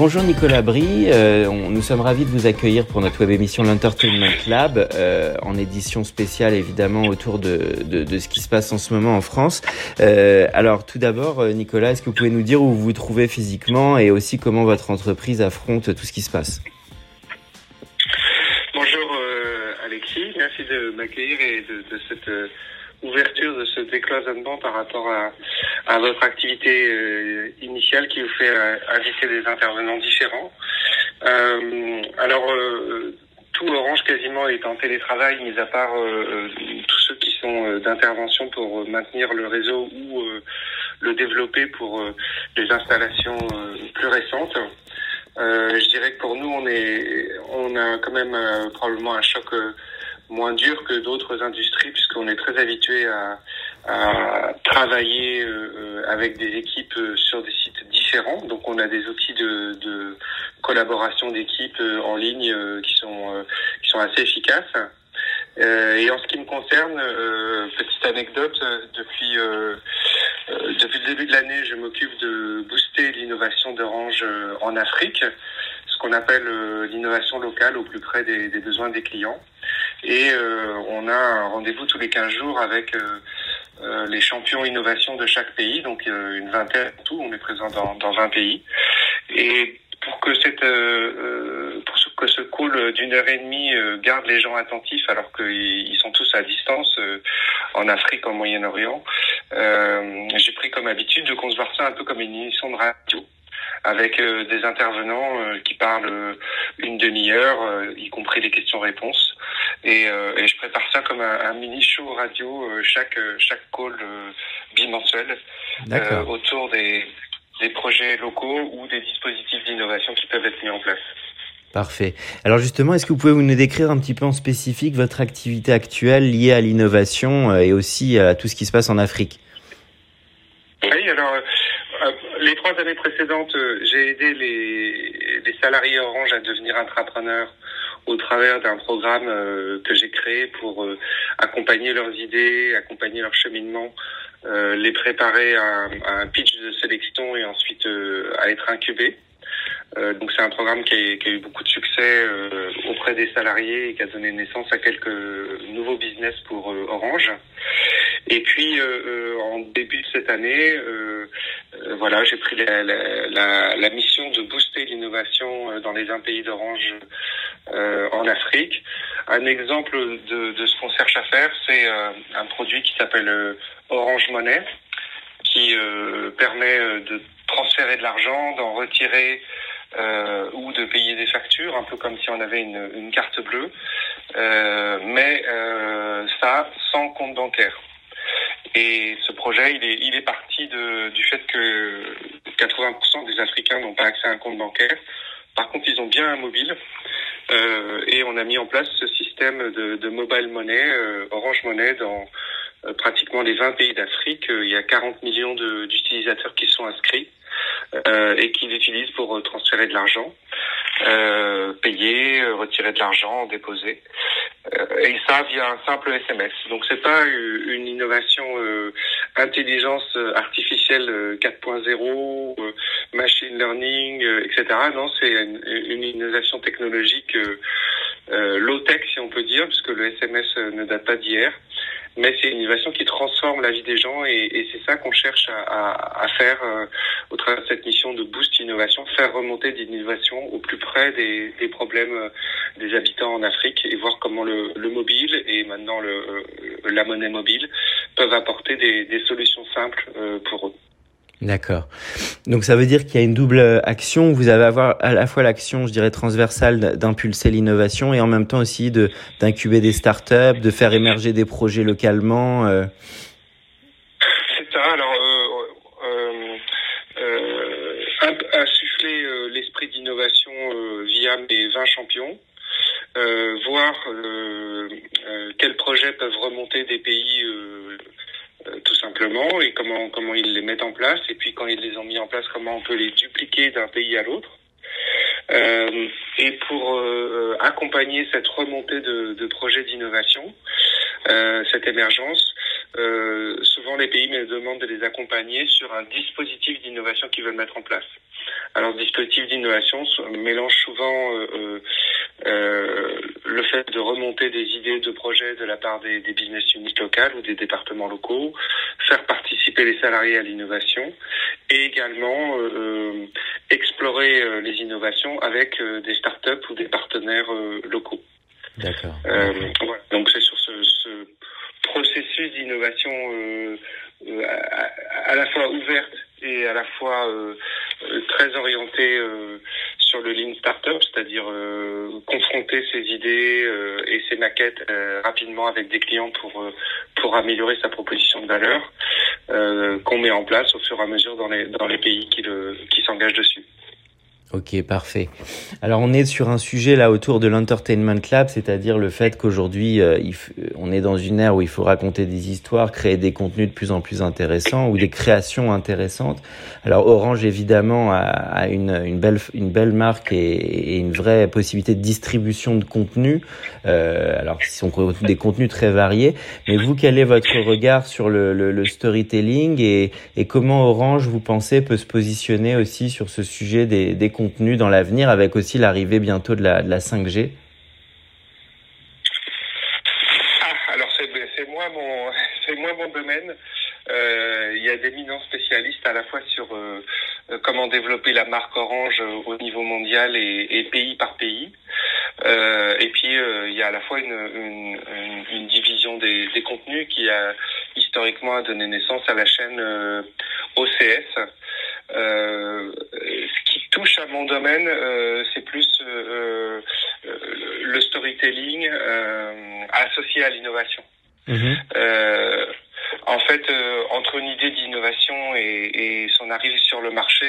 Bonjour Nicolas Brie, euh, nous sommes ravis de vous accueillir pour notre web émission l'Entertainment Lab, euh, en édition spéciale évidemment autour de, ce qui se passe en ce moment en France. Euh, alors tout d'abord, Nicolas, est-ce que vous pouvez nous dire où vous vous trouvez physiquement et aussi comment votre entreprise affronte tout ce qui se passe? Bonjour Alexis, merci de m'accueillir et de, cette ouverture, de ce décloisonnement par rapport à, à votre activité euh, initiale qui vous fait euh, inviter des intervenants différents. Euh, alors, euh, tout Orange quasiment est en télétravail, mis à part euh, euh, tous ceux qui sont d'intervention pour maintenir le réseau ou le développer pour les installations plus récentes. Je dirais que pour nous, on est, on a quand même probablement un choc moins dur que d'autres industries puisqu'on est très habitué à, à travailler euh, euh, avec des équipes euh, sur des sites différents. Donc, on a des outils de, de collaboration d'équipes en ligne qui sont qui sont assez efficaces. Et en ce qui me concerne, petite anecdote, depuis depuis le début de l'année, je m'occupe de booster l'innovation d'Orange en Afrique, ce qu'on appelle l'innovation locale au plus près des, des besoins des clients. Et euh, on a un rendez-vous tous les 15 jours avec euh, euh, les champions innovation de chaque pays, donc une vingtaine tout, on est présent dans, dans 20 pays. Et pour que cette euh, pour que ce call d'une heure et demie euh, garde les gens attentifs alors qu'ils ils sont tous à distance euh, en Afrique, en Moyen-Orient, j'ai pris comme habitude de concevoir ça un peu comme une émission de radio avec euh, des intervenants euh, qui parlent euh, une demi-heure, y compris les questions-réponses. Et, et je prépare ça comme un, un mini show radio chaque chaque call bimensuel autour des des projets locaux ou des dispositifs d'innovation qui peuvent être mis en place. Parfait. Alors justement, est-ce que vous pouvez nous décrire un petit peu en spécifique votre activité actuelle liée à l'innovation et aussi à tout ce qui se passe en Afrique? Oui, alors les trois années précédentes, euh, j'ai aidé les, salariés Orange à devenir entrepreneurs au travers d'un programme euh, que j'ai créé pour euh, accompagner leurs idées, accompagner leur cheminement, euh, les préparer à, un pitch de sélection et ensuite euh, à être incubés. Euh, donc c'est un programme qui a, qui a eu beaucoup de succès euh, auprès des salariés et qui a donné naissance à quelques nouveaux business pour euh, Orange. Et puis en début de cette année, voilà, j'ai pris la, la, la, mission de booster l'innovation dans les 20 pays d'Orange en Afrique. Un exemple de, de ce qu'on cherche à faire, c'est un produit qui s'appelle Orange Money, qui permet de transférer de l'argent, d'en retirer euh, ou de payer des factures, un peu comme si on avait une, une carte bleue, euh, mais euh, ça sans compte bancaire. Et ce projet, il est, il est parti de, du fait que 80% des Africains n'ont pas accès à un compte bancaire. Par contre, ils ont bien un mobile. Euh, et on a mis en place ce système de, de mobile money, euh, Orange Money, dans pratiquement les 20 pays d'Afrique. Euh, il y a 40 millions d'utilisateurs qui sont inscrits euh, et qui l'utilisent pour euh, transférer de l'argent, euh, payer, euh, retirer de l'argent, déposer. Euh, et ça via un simple SMS. Donc c'est pas une innovation euh, intelligence euh, artificielle euh, 4.0, euh, machine learning, euh, etc. Non, c'est une, innovation technologique euh, euh, low-tech si on peut dire, puisque le SMS euh, ne date pas d'hier. Mais c'est une innovation qui transforme la vie des gens et, et c'est ça qu'on cherche à, à- à faire euh, au travers de cette mission de boost innovation, faire remonter l'innovation au plus près des, des problèmes euh, des habitants en Afrique et voir comment le, le mobile et maintenant le, euh, la monnaie mobile peuvent apporter des, des solutions simples euh, pour eux. D'accord. Donc ça veut dire qu'il y a une double action. Vous avez avoir à la fois l'action, je dirais, transversale d'impulser l'innovation et en même temps aussi de d'incuber des startups, de faire émerger des projets localement. Euh. C'est ça. Alors, euh, euh, insuffler l'esprit d'innovation via mes 20 champions. voir quels projets peuvent remonter des pays euh, tout simplement, et comment comment ils les mettent en place, et puis quand ils les ont mis en place, comment on peut les dupliquer d'un pays à l'autre. Euh, et pour euh, accompagner cette remontée de, projets d'innovation, euh, cette émergence, souvent les pays me demandent de les accompagner sur un dispositif d'innovation qu'ils veulent mettre en place. Alors, dispositif d'innovation mélange souvent le fait de remonter des idées de projets de la part des, des, business units locales ou des départements locaux, faire participer les salariés à l'innovation et également euh, euh explorer euh, les innovations avec des startups ou des partenaires locaux. D'accord. Voilà. Donc c'est sur ce, ce processus d'innovation à, à, la fois ouverte et à la fois très orienté sur le Lean Startup, c'est-à-dire euh, confronter ses idées euh, et ses maquettes euh, rapidement avec des clients pour pour améliorer sa proposition de valeur qu'on met en place au fur et à mesure dans les dans les pays qui le qui s'engagent dessus. Ok, parfait. Alors on est sur un sujet là autour de l'entertainment lab, c'est-à-dire le fait qu'aujourd'hui euh, on est dans une ère où il faut raconter des histoires, créer des contenus de plus en plus intéressants ou des créations intéressantes. Alors Orange évidemment a, une, une, belle une belle marque et, et, une vraie possibilité de distribution de contenu. Euh, alors ce sont des contenus très variés. Mais vous, quel est votre regard sur le, le, le storytelling et, et, comment Orange, vous pensez, peut se positionner aussi sur ce sujet des, des contenu dans l'avenir avec aussi l'arrivée bientôt de la, de la 5G ah, Alors mon c'est moi mon domaine. Euh, il y a d'éminents spécialistes à la fois sur euh, comment développer la marque Orange au niveau mondial et, pays par pays. Euh, et puis il y a à la fois une, division des, contenus qui a historiquement donné naissance à la chaîne OCS. ce touche à mon domaine, euh, c'est plus euh, euh, le storytelling associé à l'innovation. Mhm. en fait, entre une idée d'innovation et, son arrivée sur le marché,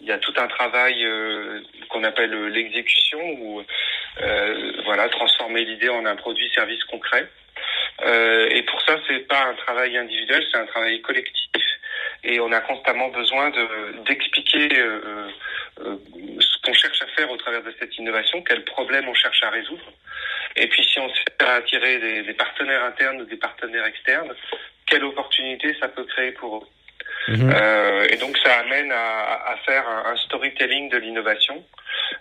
il y a tout un travail qu'on appelle l'exécution, ou voilà, transformer l'idée en un produit service concret. et pour ça, c'est pas un travail individuel, c'est un travail collectif et on a constamment besoin de d'expliquer euh, euh, ce qu'on cherche à faire au travers de cette innovation, quels problèmes on cherche à résoudre. Et puis si on sait attirer des, des, partenaires internes ou des partenaires externes, quelle opportunité ça peut créer pour eux. Mhm. Euh, et donc ça amène à, à faire un, un, storytelling de l'innovation.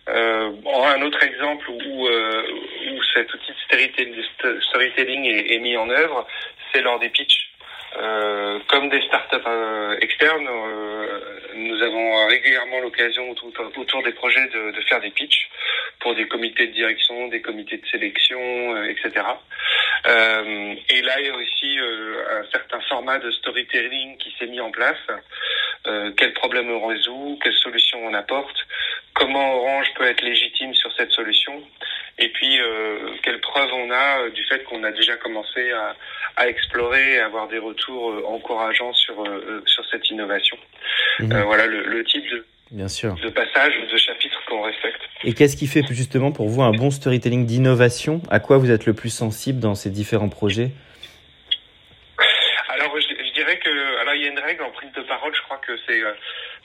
Euh, un autre exemple où, euh, où cet outil de storytelling est, est mis en œuvre, c'est lors des pitchs. Euh, comme des startups euh, externes, euh, nous avons régulièrement l'occasion autour, des projets de, de, faire des pitchs pour des comités de direction, des comités de sélection, euh, etc. et là, il y a aussi un certain format de storytelling qui s'est mis en place. quels problèmes on résout, quelles solutions on apporte, comment Orange peut être légitime sur cette solution, et puis quelles preuves on a du fait qu'on a déjà commencé à à explorer et avoir des retours euh, encourageants sur euh, euh, sur cette innovation. Mhm. voilà le, le, type de Bien sûr. de passage, de chapitre qu'on respecte. Et qu'est-ce qui fait justement pour vous un bon storytelling d'innovation? À quoi vous êtes le plus sensible dans ces différents projets? Alors je, je, dirais que alors il y a une règle en prise de parole. Je crois que c'est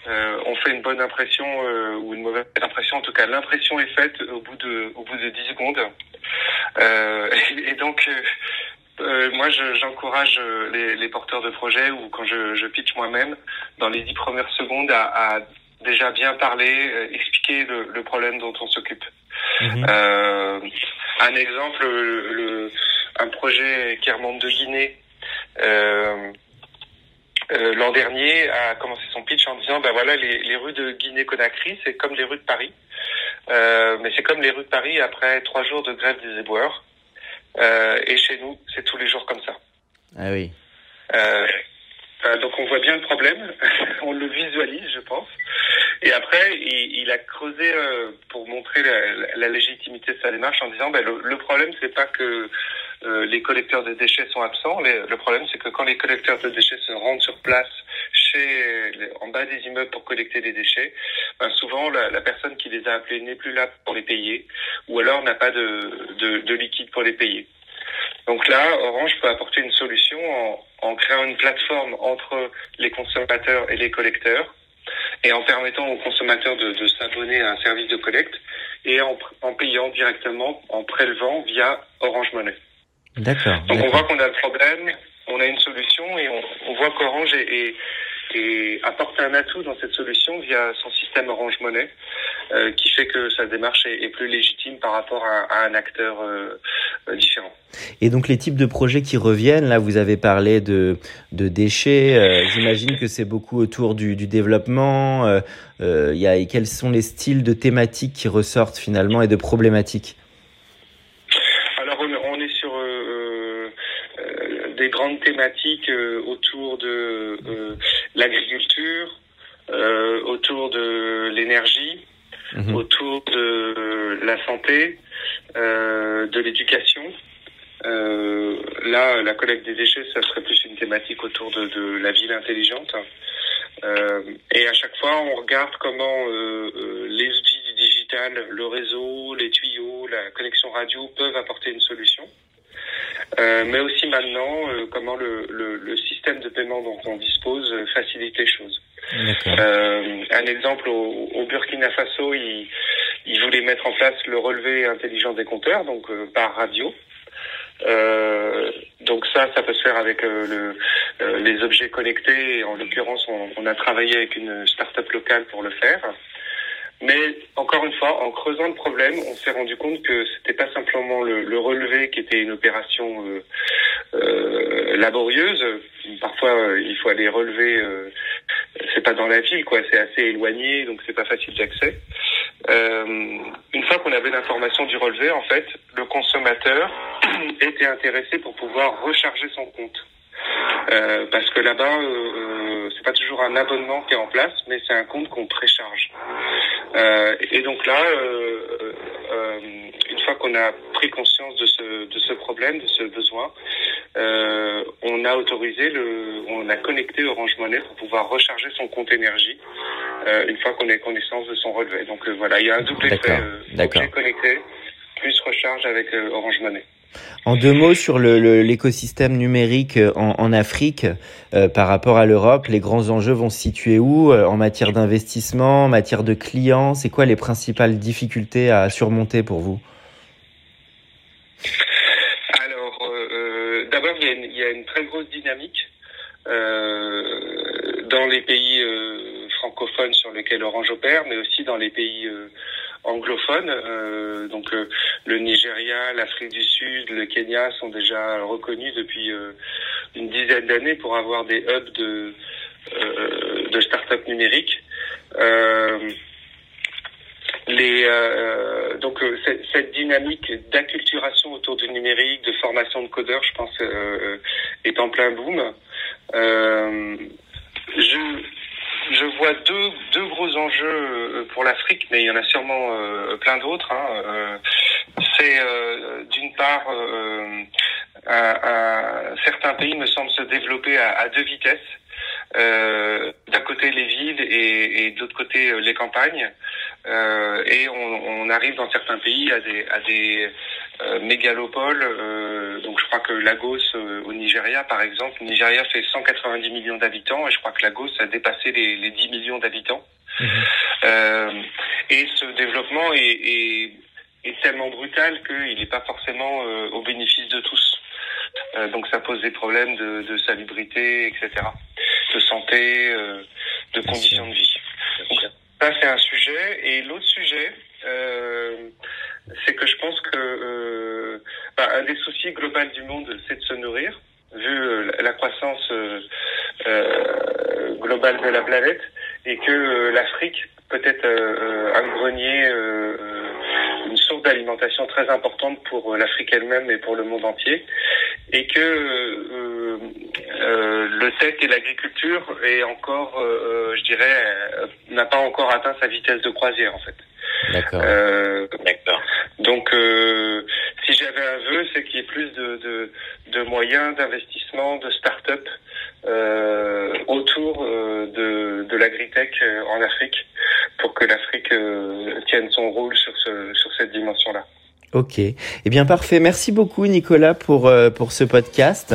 euh, on fait une bonne impression euh, ou une mauvaise impression. En tout cas, l'impression est faite au bout de au bout de 10 secondes. Euh, et, et, donc euh, moi, j'encourage euh, les, les, porteurs de projets ou quand je, je pitch moi-même, dans les dix premières secondes, à, à déjà bien parler, euh, expliquer le, le, problème dont on s'occupe. Mhm. Euh, un exemple, le, un projet qui remonte de Guinée. Euh, L'an dernier a commencé son pitch en disant ben voilà les, les rues de Guinée-Conakry c'est comme les rues de Paris mais c'est comme les rues de Paris après trois jours de grève des éboueurs euh, et chez nous, c'est tous les jours comme ça. Ah oui. Euh, donc on voit bien le problème, on le visualise, je pense. Et après, il, il a creusé euh, pour montrer la, la, légitimité de sa démarche en disant ben, le, le problème, c'est pas que euh, les collecteurs de déchets sont absents. le problème, c'est que quand les collecteurs de déchets se rendent sur place, chez, en bas des immeubles pour collecter des déchets, ben souvent la, personne qui les a appelés n'est plus là pour les payer, ou alors n'a pas de, de, de liquide pour les payer. Donc là, Orange peut apporter une solution en, en créant une plateforme entre les consommateurs et les collecteurs et en permettant aux consommateurs de, de s'abonner à un service de collecte et en, en, payant directement, en prélevant via Orange Money. D'accord. Donc on voit qu'on a le problème, on a une solution et on, on voit qu'Orange est, est, et apporte un atout dans cette solution via son système Orange Money, euh, qui fait que sa démarche est, est, plus légitime par rapport à, à un acteur euh, différent. Et donc les types de projets qui reviennent, là vous avez parlé de, de déchets, euh, j'imagine que c'est beaucoup autour du, du développement, y a, quels sont les styles de thématiques qui ressortent finalement et de problématiques Alors on, on est sur des grandes thématiques autour de l'agriculture, euh, autour de l'énergie, mmh. autour de la santé, euh, de l'éducation. Euh, là, la collecte des déchets, ça serait plus une thématique autour de, de la ville intelligente. Euh, et à chaque fois, on regarde comment euh, les outils du digital, le réseau, les tuyaux, la connexion radio peuvent apporter une solution. Euh, mais aussi maintenant euh, comment le, le, le, système de paiement dont on dispose euh, facilite les choses. Euh, un exemple au, au, Burkina Faso, il, il voulait mettre en place le relevé intelligent des compteurs, donc par radio. donc ça, ça peut se faire avec le, les objets connectés. En l'occurrence, on, on, a travaillé avec une start-up locale pour le faire. Mais encore une fois, en creusant le problème, on s'est rendu compte que c'était pas simplement le, le, relevé qui était une opération euh, euh, laborieuse. Parfois, euh, il faut aller relever. Euh, c'est pas dans la ville, quoi. C'est assez éloigné, donc c'est pas facile d'accès. Euh, une fois qu'on avait l'information du relevé, en fait, le consommateur était intéressé pour pouvoir recharger son compte. Euh, là-bas, euh, c'est pas toujours un abonnement qui est en place, mais c'est un compte qu'on précharge. Euh, et donc là, une fois qu'on a pris conscience de ce, de ce problème, de ce besoin, on a autorisé le, on a connecté Orange Money pour pouvoir recharger son compte énergie une fois qu'on a connaissance de son relevé. Donc voilà, il y a un double effet objet connecté plus recharge avec Orange Money. En deux mots sur l'écosystème numérique en, en Afrique euh, par rapport à l'Europe, les grands enjeux vont se situer où euh, en matière d'investissement, en matière de clients? C'est quoi les principales difficultés à surmonter pour vous? Alors, euh, d'abord, il, il y, a une très grosse dynamique dans les pays francophones sur lesquels Orange opère, mais aussi dans les pays anglophones. Euh, donc euh, le Nigeria, l'Afrique du Sud, le Kenya sont déjà reconnus depuis euh, une dizaine d'années pour avoir des hubs de, euh, de start-up numériques. les, donc cette, dynamique d'acculturation autour du numérique, de formation de codeurs, je pense, est en plein boom. je je vois deux, deux gros enjeux euh, pour l'Afrique, mais il y en a sûrement euh, plein d'autres. Hein. Euh, c'est d'une part, certains pays me semblent se développer à deux vitesses. D'un côté les villes et, et de l'autre côté les campagnes. et on, on, arrive dans certains pays à des, à des euh, mégalopole. Euh, donc je crois que Lagos euh, au Nigeria, par exemple, le Nigeria fait 190 millions d'habitants et je crois que Lagos a dépassé les, les 10 millions d'habitants. Mmh. et ce développement est, est, est tellement brutal qu'il n'est pas forcément au bénéfice de tous. donc ça pose des problèmes de, de salubrité, etc., de santé, de conditions de vie. Donc, ça c'est un sujet. Et l'autre sujet, c'est que je pense que euh, bah, un des soucis globaux du monde, c'est de se nourrir, vu euh, la croissance euh, euh, globale de la planète, et que euh, l'Afrique peut être euh, un grenier, une source d'alimentation très importante pour l'Afrique elle-même et pour le monde entier, et que euh, le tech et l'agriculture est encore, euh, je dirais, n'a pas encore atteint sa vitesse de croisière en fait. D'accord. D'accord. Donc, si j'avais un vœu, c'est qu'il y ait plus de, de, de moyens d'investissement, de start-up autour de, de l'agritech en Afrique pour que l'Afrique tienne son rôle sur, ce, sur cette dimension-là. Ok. Eh bien, parfait. Merci beaucoup, Nicolas, pour, pour ce podcast.